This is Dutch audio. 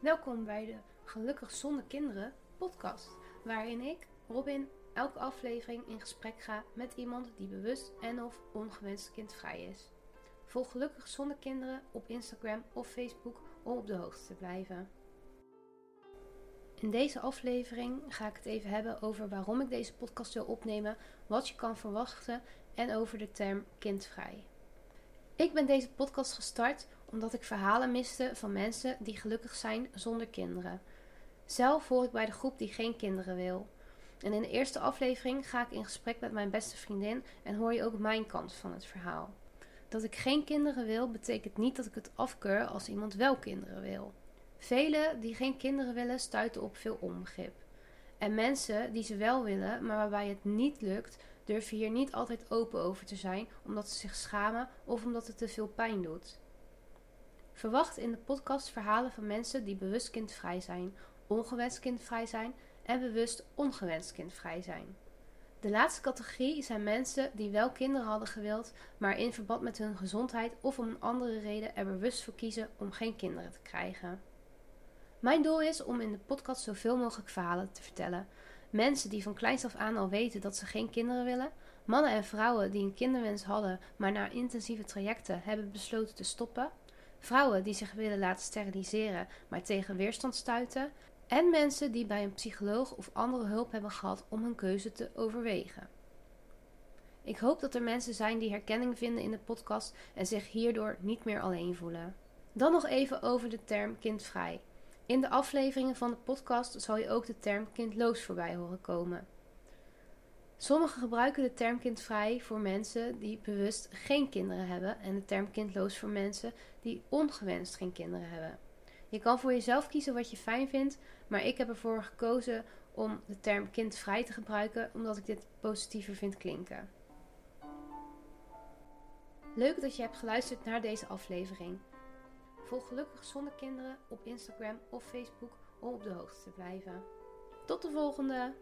Welkom bij de Gelukkig Zonder Kinderen podcast, waarin ik, Robin, elke aflevering in gesprek ga met iemand die bewust en of ongewenst kindvrij is. Volg Gelukkig Zonder Kinderen op Instagram of Facebook om op de hoogte te blijven. In deze aflevering ga ik het even hebben over waarom ik deze podcast wil opnemen, wat je kan verwachten en over de term kindvrij. Ik ben deze podcast gestart omdat ik verhalen miste van mensen die gelukkig zijn zonder kinderen. Zelf hoor ik bij de groep die geen kinderen wil. En in de eerste aflevering ga ik in gesprek met mijn beste vriendin en hoor je ook mijn kant van het verhaal. Dat ik geen kinderen wil, betekent niet dat ik het afkeur als iemand wel kinderen wil. Velen die geen kinderen willen, stuiten op veel onbegrip. En mensen die ze wel willen, maar waarbij het niet lukt, durven hier niet altijd open over te zijn, omdat ze zich schamen of omdat het te veel pijn doet. Verwacht in de podcast verhalen van mensen die bewust kindvrij zijn, ongewenst kindvrij zijn en bewust ongewenst kindvrij zijn. De laatste categorie zijn mensen die wel kinderen hadden gewild, maar in verband met hun gezondheid of om een andere reden er bewust voor kiezen om geen kinderen te krijgen. Mijn doel is om in de podcast zoveel mogelijk verhalen te vertellen. Mensen die van kleins af aan al weten dat ze geen kinderen willen, mannen en vrouwen die een kinderwens hadden, maar na intensieve trajecten hebben besloten te stoppen, vrouwen die zich willen laten steriliseren, maar tegen weerstand stuiten, en mensen die bij een psycholoog of andere hulp hebben gehad om hun keuze te overwegen. Ik hoop dat er mensen zijn die herkenning vinden in de podcast en zich hierdoor niet meer alleen voelen. Dan nog even over de term kindvrij. In de afleveringen van de podcast zal je ook de term kindloos voorbij horen komen. Sommigen gebruiken de term kindvrij voor mensen die bewust geen kinderen hebben en de term kindloos voor mensen die ongewenst geen kinderen hebben. Je kan voor jezelf kiezen wat je fijn vindt, maar ik heb ervoor gekozen om de term kindvrij te gebruiken omdat ik dit positiever vind klinken. Leuk dat je hebt geluisterd naar deze aflevering. Volg Gelukkig Zonder Kinderen op Instagram of Facebook om op de hoogte te blijven. Tot de volgende!